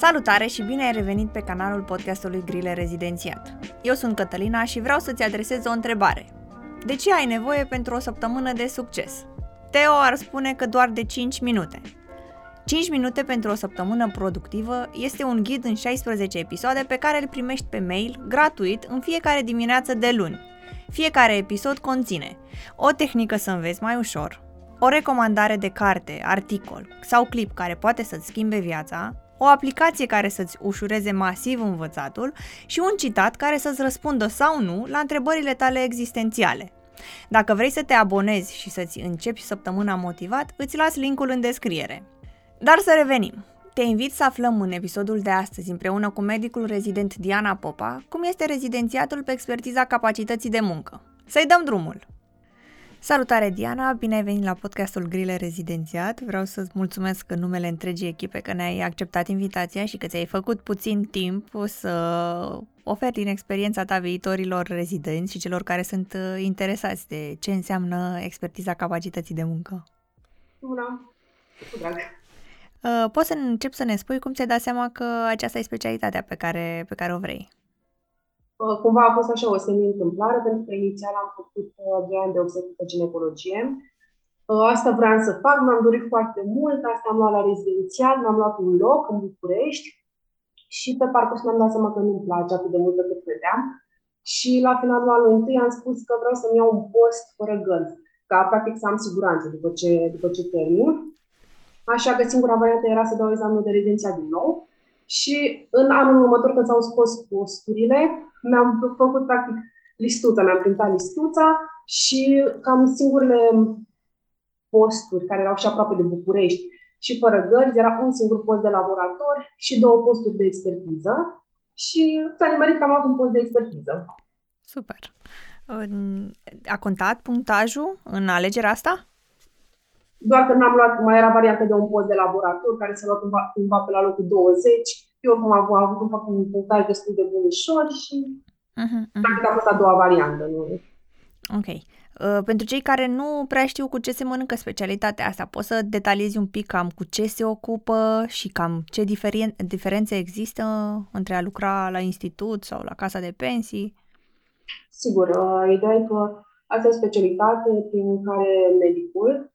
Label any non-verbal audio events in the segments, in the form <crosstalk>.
Salutare și bine ai revenit pe canalul podcastului Grile Rezidențiat. Eu sunt Cătălina și vreau să-ți adresez o întrebare. De ce ai nevoie pentru o săptămână de succes? Teo ar spune că doar de 5 minute. 5 minute pentru o săptămână productivă este un ghid în 16 episoade pe care îl primești pe mail gratuit în fiecare dimineață de luni. Fiecare episod conține o tehnică să înveți mai ușor, o recomandare de carte, articol sau clip care poate să-ți schimbe viața, o aplicație care să-ți ușureze masiv învățatul și un citat care să-ți răspundă sau nu la întrebările tale existențiale. Dacă vrei să te abonezi și să-ți începi săptămâna motivat, îți las linkul în descriere. Dar să revenim. Te invit să aflăm în episodul de astăzi, împreună cu medicul rezident Diana Popa, cum este rezidențiatul pe expertiza capacității de muncă. Să-i dăm drumul! Salutare Diana, bine ai venit la podcastul Grile Rezidențiat. Vreau să-ți mulțumesc în numele întregii echipe că ne-ai acceptat invitația și că ți-ai făcut puțin timp să oferi din experiența ta viitorilor rezidenți și celor care sunt uh, interesați de ce înseamnă expertiza capacității de muncă. Bună! Drag. Uh, poți să încep să ne spui cum ți-ai dat seama că aceasta e specialitatea pe care, pe care o vrei? Uh, cumva a fost așa o semi-întâmplare, pentru că inițial am făcut uh, doi ani de obstetrică ginecologie. Uh, asta vreau să fac, m-am dorit foarte mult, asta am luat la rezidențial, mi-am luat un loc în București și pe parcurs mi-am dat seama că nu-mi place atât de mult cât credeam. Și la finalul anului întâi am spus că vreau să-mi iau un post fără gând, ca practic să am siguranță după ce, după ce termin. Așa că singura variantă era să dau examenul de rezidențiat din nou. Și în anul următor, când s-au scos posturile, mi-am făcut practic listuța, mi-am printat listuța și cam singurele posturi care erau și aproape de București și fără gărzi, era un singur post de laborator și două posturi de expertiză și s-a nimerit că am avut un post de expertiză. Super. A contat punctajul în alegerea asta? Doar că n-am luat, mai era varianta de un post de laborator care s-a luat cumva, cumva pe la locul 20 eu oricum am avut un, fapt un punctaj destul de bunișor și uh-huh, uh-huh. practic a fost a doua variantă. Nu? Ok. Uh, pentru cei care nu prea știu cu ce se mănâncă specialitatea asta, poți să detaliezi un pic cam cu ce se ocupă și cam ce diferien- diferențe există între a lucra la institut sau la casa de pensii? Sigur, uh, ideea e că asta e o specialitate prin care medicul, uh,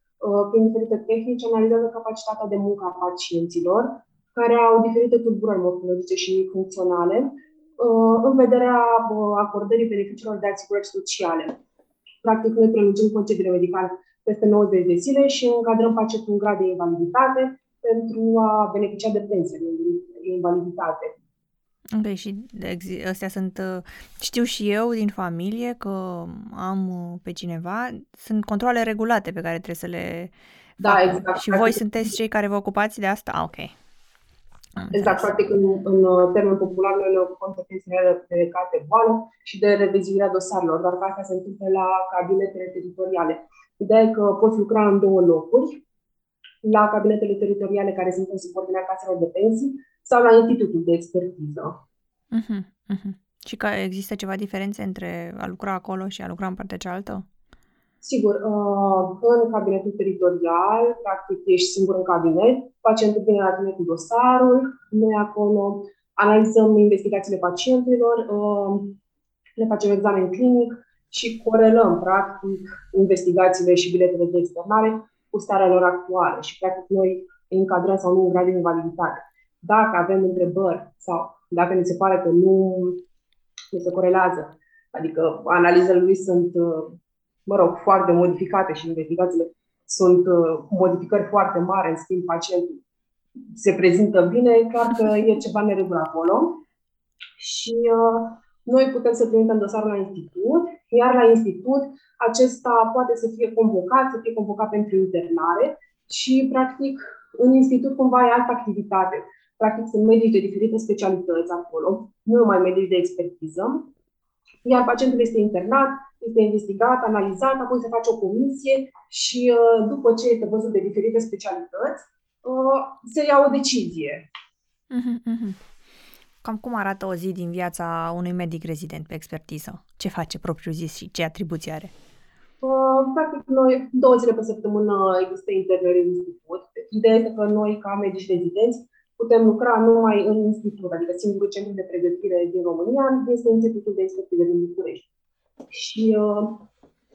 prin diferite tehnici, analizează capacitatea de muncă a pacienților care au diferite tulburări morfologice și funcționale, uh, în vederea uh, acordării beneficiilor de asigurări sociale. Practic, noi prelungim concediile medicale peste 90 de zile și încadrăm pacientul în grad de invaliditate pentru a beneficia de pensie de invaliditate. Ok, și astea sunt, uh, știu și eu din familie că am pe cineva, sunt controle regulate pe care trebuie să le da, facă. exact. Și voi sunteți cei care vă ocupați de asta? Ah, ok. Exact, practic în, în uh, termen popular noi ne ocupăm de pensiile de carte boală și de revizuirea dosarelor, dar asta se întâmplă la cabinetele teritoriale. Ideea e că poți lucra în două locuri, la cabinetele teritoriale care sunt în subordinea caselor de pensii sau la institutul de expertiză. Uh-huh, uh-huh. Și că există ceva diferențe între a lucra acolo și a lucra în partea cealaltă? Sigur, uh, în cabinetul teritorial, practic ești singur în cabinet, pacientul vine la tine cu dosarul, noi acolo analizăm investigațiile pacientilor, uh, le facem examen clinic și corelăm, practic, investigațiile și biletele de externare cu starea lor actuală și, practic, noi încadrăm sau nu un grad de invaliditate. Dacă avem întrebări sau dacă ne se pare că nu, nu se corelează, adică analizele lui sunt uh, mă rog, foarte modificate și investigațiile sunt uh, modificări foarte mari, în schimb pacientul se prezintă bine, e clar că e ceva neregulă acolo. Și uh, noi putem să trimitem dosarul la institut, iar la institut acesta poate să fie convocat, să fie convocat pentru internare și, practic, în institut cumva e altă activitate. Practic, sunt medici de diferite specialități acolo, nu numai medici de expertiză, iar pacientul este internat, este investigat, analizat, apoi se face o comisie și uh, după ce este văzut de diferite specialități, uh, se ia o decizie. Uh-huh, uh-huh. Cam cum arată o zi din viața unui medic rezident pe expertiză? Ce face propriu zis și ce atribuții are? Uh, practic, noi două zile pe săptămână există internări în institut. Ideea este că noi, ca medici rezidenți, putem lucra numai în institut, adică singurul centru de pregătire din România este Institutul de Expertiză din București. Și, uh,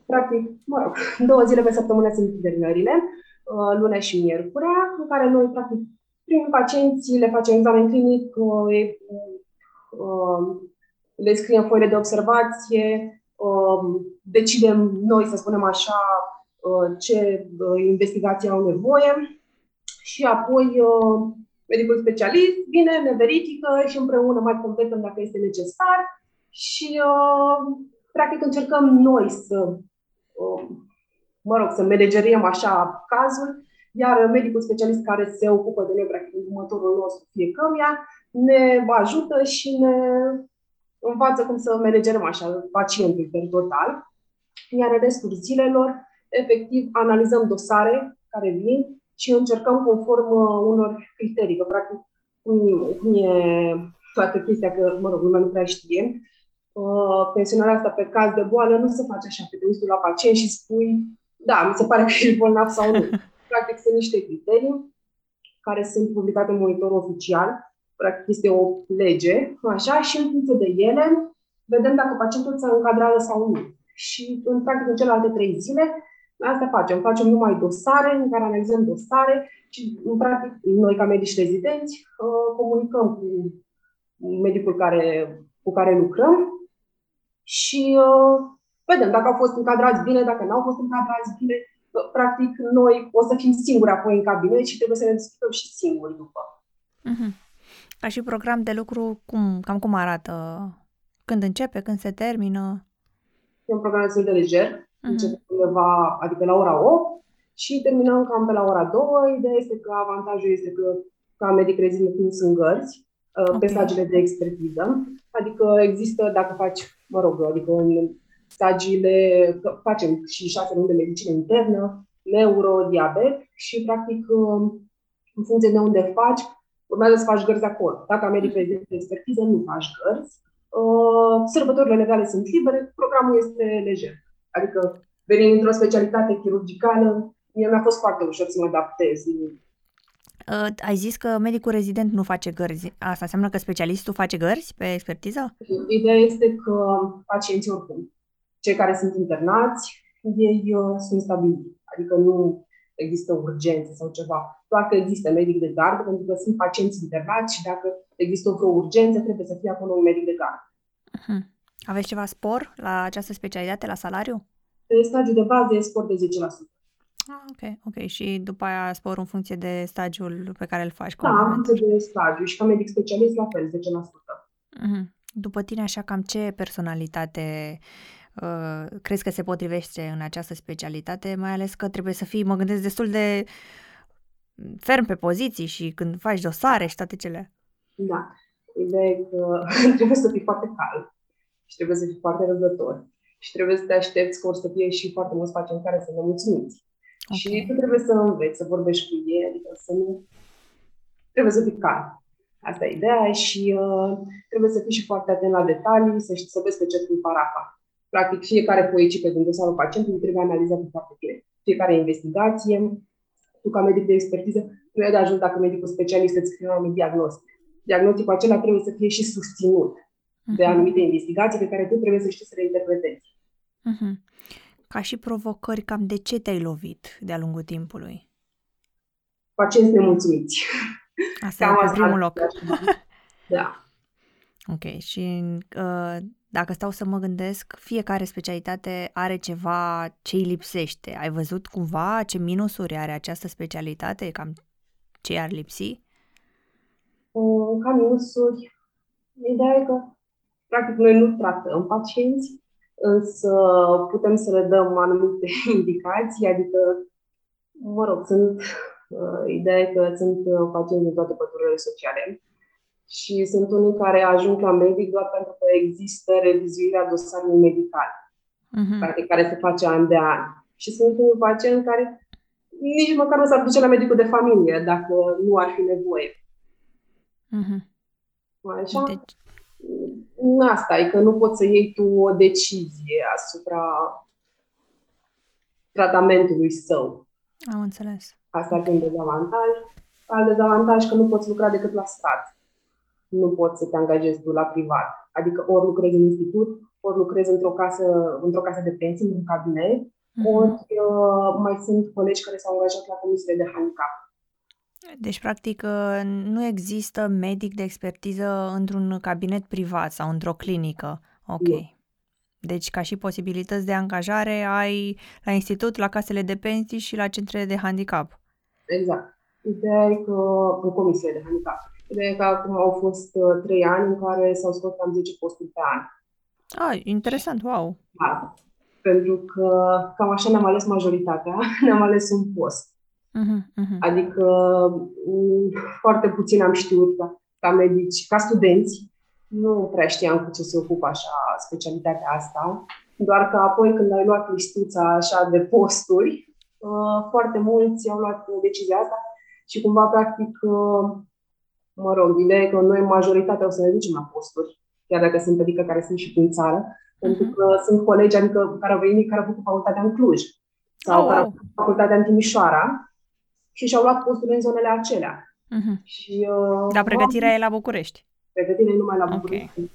practic, mă rog, <laughs> două zile pe săptămână sunt internările, uh, luna și miercurea, în care noi, practic, prin pacienții le facem examen clinic, uh, le scriem foile de observație, decidem noi, să spunem așa, ce investigații au nevoie și apoi medicul specialist vine, ne verifică și împreună mai completăm dacă este necesar și practic încercăm noi să, mă rog, să manageriem așa cazul, iar medicul specialist care se ocupă de noi, practic, următorul nostru fiecăruia, ne ajută și ne învață cum să managerăm așa pacientul pe total. Iar în restul zilelor, efectiv, analizăm dosare care vin și încercăm conform uh, unor criterii, că practic cum, cum e toată chestia, că, mă rog, lumea nu prea știe, uh, pensionarea asta pe caz de boală nu se face așa, pe te uiți la pacient și spui, da, mi se pare că ești bolnav sau nu. <laughs> Practic sunt niște criterii care sunt publicate în monitorul oficial practic este o lege, așa, și în funcție de ele vedem dacă pacientul se încadrează sau nu. Și în practic în celelalte trei zile asta facem. Facem numai dosare în care analizăm dosare și în practic noi ca medici rezidenți uh, comunicăm cu medicul care, cu care lucrăm și uh, vedem dacă au fost încadrați bine, dacă nu au fost încadrați bine. Uh, practic, noi o să fim singuri apoi în cabinet și trebuie să ne discutăm și singuri după. Uh-huh. Ca și program de lucru, cum, cam cum arată? Când începe, când se termină? E un program destul de leger. Uh-huh. Începe undeva, adică la ora 8 și terminăm cam pe la ora 2. Ideea este că avantajul este că ca medic rezident nu sunt gărzi uh, okay. pe stagiile de expertiză. Adică există, dacă faci, mă rog, adică în stagiile, facem și șase luni de medicină internă, neuro, diabet și practic uh, în funcție de unde faci, urmează să faci gărzi acolo. Dacă medic rezident de expertiză, nu faci gărzi. Uh, sărbătorile legale sunt libere, programul este lejer. Adică venind într-o specialitate chirurgicală, mie mi-a fost foarte ușor să mă adaptez. Uh, ai zis că medicul rezident nu face gărzi. Asta înseamnă că specialistul face gărzi pe expertiză? Ideea este că pacienții oricum, cei care sunt internați, ei uh, sunt stabili. Adică nu există urgențe sau ceva. Doar că există medic de gardă, pentru că sunt pacienți internați și dacă există o urgență, trebuie să fie acolo un medic de gardă. Uh-huh. Aveți ceva spor la această specialitate, la salariu? Pe stagiul de bază e spor de 10%. Ah, ok, ok. Și după aia spor în funcție de stagiul pe care îl faci? Da, în funcție de stagiu și ca medic specialist la fel, 10%. Uh-huh. După tine, așa, cam ce personalitate uh, crezi că se potrivește în această specialitate, mai ales că trebuie să fii, mă gândesc, destul de ferm pe poziții și când faci dosare și toate cele. Da. Ideea e că <laughs> trebuie să fii foarte calm și trebuie să fii foarte răzător și trebuie să te aștepți că o să fie și foarte mulți pacienți care să ne mulțumiți. Okay. Și tu trebuie să înveți, să vorbești cu ei, adică să nu... Trebuie să fii calm. Asta e ideea și uh, trebuie să fii și foarte atent la detalii, să știi să vezi pe ce pui parafa. Practic, fiecare poecică din dosarul pacientului trebuie analizată foarte bine. Fiecare investigație, tu ca medic de expertiză, nu e de ajuns dacă medicul specialist îți scrie un anumit diagnostic. Diagnosticul acela trebuie să fie și susținut uh-huh. de anumite investigații pe care tu trebuie să știi să le interpretezi. Uh-huh. Ca și provocări, cam de ce te-ai lovit de-a lungul timpului? Pacienți nemulțumiți. Asta Cam e pe primul loc. <laughs> Da. Ok, și uh, dacă stau să mă gândesc, fiecare specialitate are ceva ce îi lipsește. Ai văzut cumva ce minusuri are această specialitate? Cam ce ar lipsi? Ca minusuri, ideea e că practic noi nu tratăm pacienți, însă putem să le dăm anumite <laughs> indicații, adică, mă rog, sunt, uh, ideea e că sunt uh, pacienți din toate păturile sociale și sunt unii care ajung la medic doar pentru că există revizuirea dosarului medical, uh-huh. care se face an de an. Și sunt unii pacienți care nici măcar nu s-ar duce la medicul de familie dacă nu ar fi nevoie. Uh-huh. Așa? Deci... Asta e că nu poți să iei tu o decizie asupra tratamentului său. Am înțeles. Asta ar fi un dezavantaj. Al dezavantaj că nu poți lucra decât la stat. Nu poți să te angajezi tu la privat. Adică ori lucrezi în institut, ori lucrezi într-o casă, într-o casă de pensii, într-un cabinet, uh-huh. ori uh, mai sunt colegi care s-au angajat la comisiile de handicap. Deci, practic, uh, nu există medic de expertiză într-un cabinet privat sau într-o clinică. Ok. Nu. Deci, ca și posibilități de angajare, ai la institut, la casele de pensii și la centrele de handicap. Exact. Ideea e că în comisiile de handicap. Ideea e că acum au fost uh, trei ani în care s-au scos cam 10 posturi pe an. Ah, interesant, wow. Da. Pentru că cam așa ne-am ales majoritatea, <laughs> ne-am ales un post. Uh-huh, uh-huh. Adică mm, foarte puțin am știut ca, ca medici, ca studenți, nu prea știam cu ce se ocupă așa specialitatea asta, doar că apoi când ai luat listuța așa de posturi, uh, foarte mulți au luat decizia asta și cumva practic, uh, mă rog, ideea e că noi majoritatea o să ne ducem la posturi, chiar dacă sunt adică care sunt și prin țară, uh-huh. pentru că sunt colegi adică, care au venit, care au făcut facultatea în Cluj sau oh, care au făcut facultatea în Timișoara și și-au luat posturi în zonele acelea. Uh-huh. Și, uh, Dar pregătirea e la București pregătire numai la București. Okay.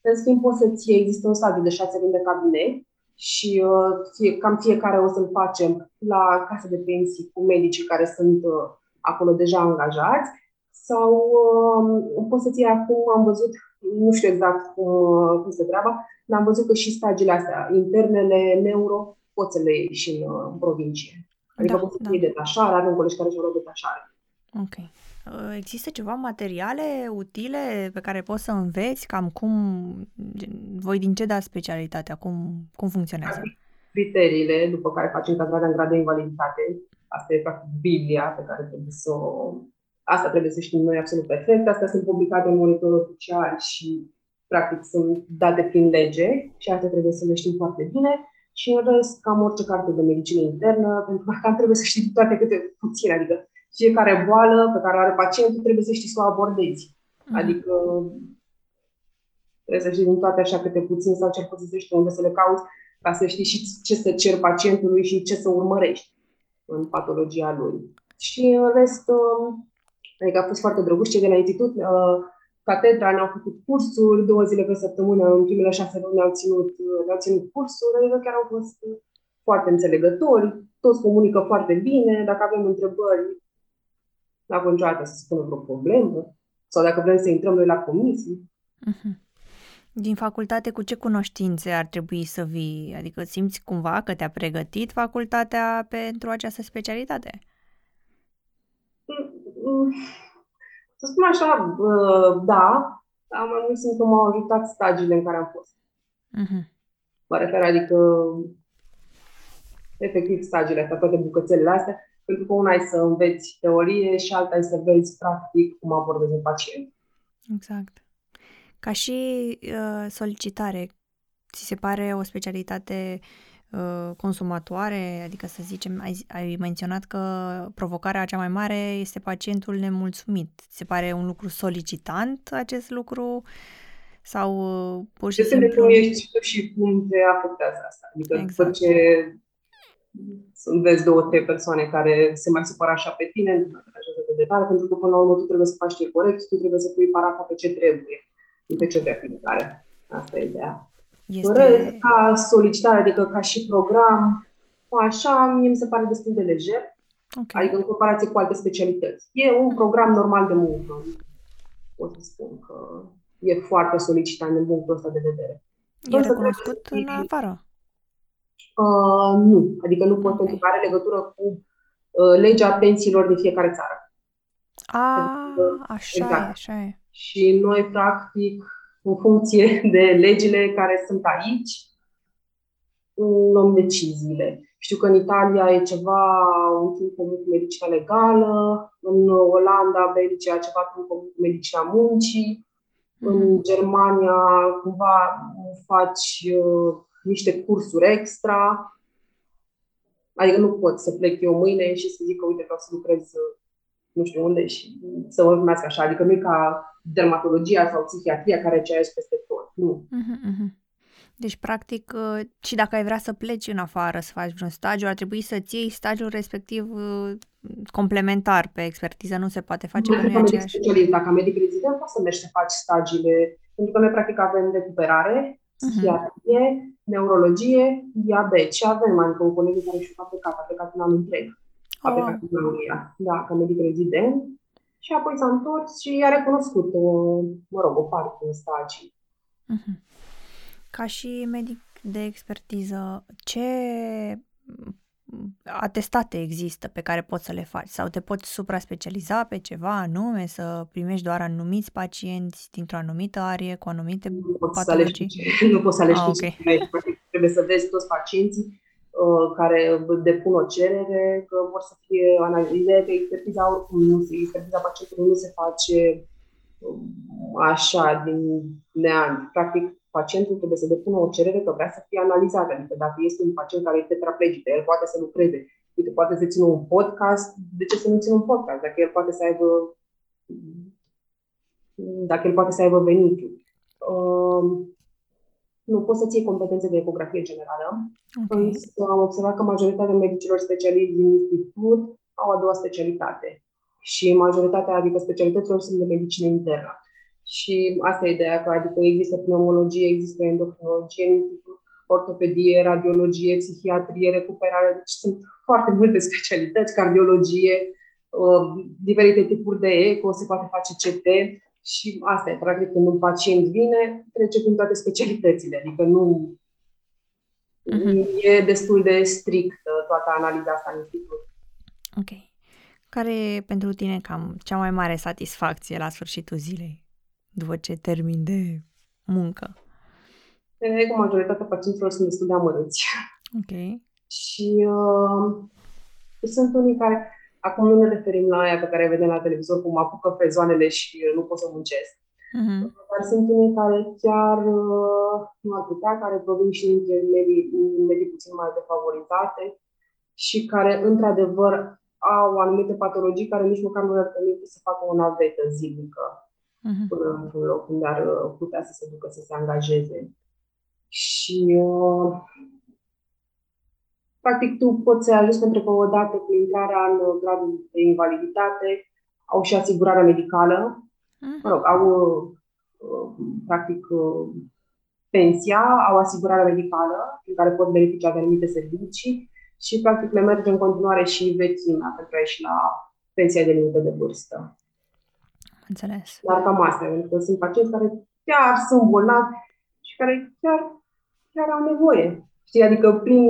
În schimb, poți să-ți există un stadiu de șase luni de cabinet și uh, fie, cam fiecare o să-l facem la case de pensii cu medicii care sunt uh, acolo deja angajați sau uh, poți să-ți iei acum, am văzut, nu știu exact cum, uh, cum se treaba, dar am văzut că și stagiile astea, internele, neuro, poți să le ieși și în, uh, în provincie. Adică da, poți să da. iei detașare, are un colegi care și-au luat detașare. Ok. Uh, există ceva materiale utile pe care poți să înveți cam cum, voi din ce dați specialitatea, cum, cum funcționează? Criteriile după care faci încadrarea în grad de invaliditate, asta e practic Biblia pe care trebuie să o... Asta trebuie să știm noi absolut perfect. Astea sunt publicate în monitor oficial și practic sunt date prin lege și asta trebuie să le știm foarte bine. Și în rest, cam orice carte de medicină internă, pentru că cam trebuie să știi toate câte puțin, adică fiecare boală pe care o are pacientul trebuie să știi să o abordezi. Mm. Adică trebuie să știi din toate așa câte puțin sau cel puțin să știi unde să le cauți ca să știi și ce să cer pacientului și ce să urmărești în patologia lui. Și în rest, um, adică a fost foarte drăguț cei de la institut, uh, catedra ne-au făcut cursuri, două zile pe săptămână, în primele șase luni ne-au ținut, ne-au ținut cursuri, adică chiar au fost foarte înțelegători, toți comunică foarte bine, dacă avem întrebări, n-a avut niciodată să spună vreo problemă sau dacă vrem să intrăm noi la comisii. Uh-huh. Din facultate, cu ce cunoștințe ar trebui să vii? Adică simți cumva că te-a pregătit facultatea pentru această specialitate? Să spun așa, da, dar mai mult simt că m-au ajutat stagiile în care am fost. Uh-huh. Mă refer, adică, efectiv, stagiile astea, toate bucățelele astea, pentru că una e să înveți teorie și alta e să vezi practic cum abordezi un pacient. Exact. Ca și uh, solicitare, ți se pare o specialitate uh, consumatoare? Adică să zicem, ai, ai menționat că provocarea cea mai mare este pacientul nemulțumit. Ți se pare un lucru solicitant acest lucru? Sau uh, pur și simplu... Depinde cum ești tu și cum te afectează asta. Adică exact. după ce să vezi două, trei persoane care se mai supără așa pe tine, nu de detalii, pentru că până la urmă tu trebuie să faci ce corect, tu trebuie să pui parafa pe ce trebuie, nu pe ce vrea fiecare. Asta e ideea. Este... Rest, ca solicitare, adică ca și program, așa, mie mi se pare destul de lejer. Okay. Adică în comparație cu alte specialități. E un program normal de muncă. Pot să spun că e foarte solicitant din punctul ăsta de vedere. E recunoscut în afară. Uh, nu, adică nu pot pentru că are legătură cu uh, legea pensiilor din fiecare țară. A, așa exact. e, așa e. Și noi, practic, în funcție <laughs> de legile care sunt aici, luăm deciziile. Știu că în Italia e ceva un timp comun cu medicina legală, în Olanda, Belgia, ceva un comun cu medicina muncii, mm-hmm. în mhm. Germania cumva faci uh, niște cursuri extra. Adică nu pot să plec eu mâine și să zic că uite vreau să lucrez nu știu unde și să mă urmească așa. Adică nu e ca dermatologia sau psihiatria care ce aici peste tot. Nu. Uh-huh, Deci, practic, și dacă ai vrea să pleci în afară să faci vreun stagiu, ar trebui să-ți iei stagiul respectiv complementar pe expertiză, nu se poate face nu nu aceeași. Specialist. Dacă medic rezident, poți să mergi să faci stagiile, pentru că noi practic avem recuperare, mhm. psihiatrie, uh-huh. neurologie, diabet și avem, adică un coleg care și-a plecat, a plecat un an întreg. A plecat oh. în România, da, ca medic rezident și apoi s-a întors și a recunoscut, o, mă rog, o parte în stagii. Uh-huh. Ca și medic de expertiză, ce atestate există pe care poți să le faci sau te poți supra-specializa pe ceva anume, să primești doar anumiți pacienți dintr-o anumită arie cu anumite nu poți patologii? Să alegi, nu poți să alegi ah, okay. Trebuie să vezi toți pacienții uh, care depun o cerere, că vor să fie analize, că expertiza oricum nu se, expertiza pacientului nu se face um, așa, din neant. Practic, pacientul trebuie să depună o cerere că vrea să fie analizat. Adică dacă este un pacient care este tetraplegic, el poate să lucreze. Uite, poate să țină un podcast, de ce să nu țină un podcast? Dacă el poate să aibă dacă el poate să aibă venituri. Uh, nu poți să-ți iei competențe de ecografie generală, okay. însă am observat că majoritatea medicilor specialiști din institut au a doua specialitate și majoritatea, adică specialităților, sunt de medicină internă. Și asta e ideea, că adică există pneumologie, există endocrinologie, ortopedie, radiologie, psihiatrie, recuperare, deci sunt foarte multe specialități, cardiologie, uh, diferite tipuri de eco, se poate face CT și asta e, practic, când un pacient vine, trece prin toate specialitățile, adică nu uh-huh. e destul de strict toată analiza asta în institut. Ok. Care e pentru tine cam cea mai mare satisfacție la sfârșitul zilei? după ce termin de muncă? Cred că majoritatea pacienților sunt destul de amărâți. Ok. Și uh, sunt unii care, acum nu ne referim la aia pe care vedem la televizor, cum apucă zoanele și nu pot să muncesc. Uh-huh. Dar sunt unii care chiar uh, nu ar putea, care provin și dintre medii, medii puțin mai defavorizate și care, într-adevăr, au anumite patologii care nici măcar nu le permite să facă o navetă zilnică uh-huh. până într-un loc unde ar uh, putea să se ducă să se angajeze. Și uh, practic tu poți să ajungi pentru că odată cu intrarea în uh, gradul de invaliditate au și asigurarea medicală, uh-huh. mă rog, au uh, practic uh, pensia, au asigurarea medicală prin care pot beneficia de anumite servicii și practic le merge în continuare și vechimea pentru a ieși la pensia de limită de vârstă. Înțeles. Dar cam asta, pentru că sunt pacienți care chiar sunt bolnavi și care chiar, chiar au nevoie. Știi, adică prin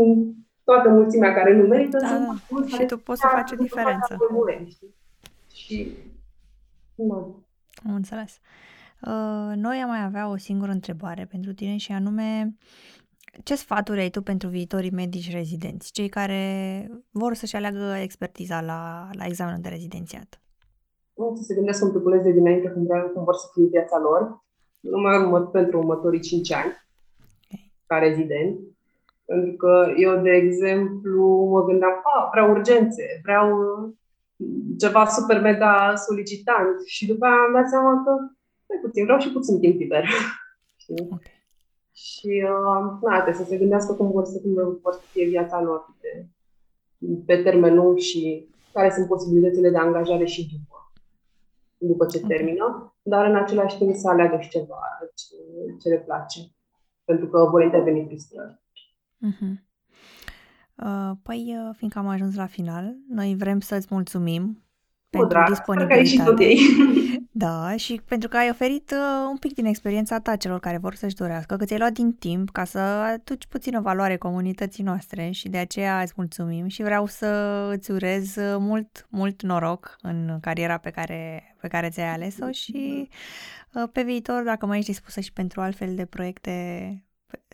toată mulțimea care nu merită, da, sunt da. și tu poți să faci o diferență. Nevoie, Și, nu. Am înțeles. Uh, noi am mai avea o singură întrebare pentru tine și anume ce sfaturi ai tu pentru viitorii medici rezidenți, cei care vor să-și aleagă expertiza la, la examenul de rezidențiat? să se gândească un piculeț de dinainte cum, vreau, cum vor să fie viața lor, numai urmă, pentru următorii 5 ani, ca rezident. Pentru că eu, de exemplu, mă gândeam, a, vreau urgențe, vreau ceva super mega solicitant și după aia am dat seama că, mai puțin, vreau și puțin timp liber. <laughs> Okay. Și, uh, na, trebuie să se gândească cum vor să, cum vor să fie viața lor pe, pe termen lung și care sunt posibilitățile de angajare și după după ce termină, dar în același timp să aleagă și ceva ce, ce le place, pentru că vor interveni frustrări. Uh-huh. Uh, păi, uh, fiindcă am ajuns la final, noi vrem să-ți mulțumim pentru drag, disponibilitate. <laughs> Da, și pentru că ai oferit uh, un pic din experiența ta celor care vor să-și dorească, că ți-ai luat din timp ca să aduci puțină valoare comunității noastre și de aceea îți mulțumim și vreau să îți urez uh, mult, mult noroc în cariera pe care, pe care ți-ai ales-o și uh, pe viitor, dacă mai ești dispusă și pentru altfel de proiecte,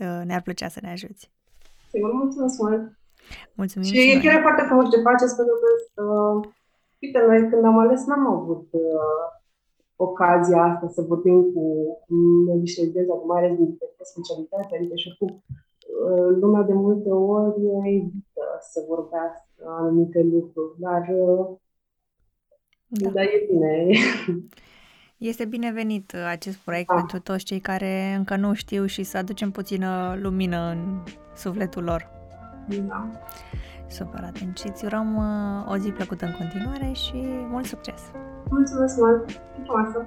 uh, ne-ar plăcea să ne ajuți. Sigur, mulțumesc mult! Mulțumim și, și e chiar foarte frumos ce faceți pentru că uh, Uite, noi când am ales n-am avut uh, ocazia asta să vorbim cu, cu medici rezidenți, acum mai ales din diferite specialitate, adică și cu uh, lumea de multe ori evită să vorbească anumite lucruri, dar, uh, da. dar e bine. <laughs> Este binevenit uh, acest proiect da. pentru toți cei care încă nu știu și să aducem puțină lumină în sufletul lor. Da. Super, atunci îți urăm uh, o zi plăcută în continuare și mult succes! Mulțumesc mult! Frumoasă!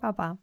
Pa, pa!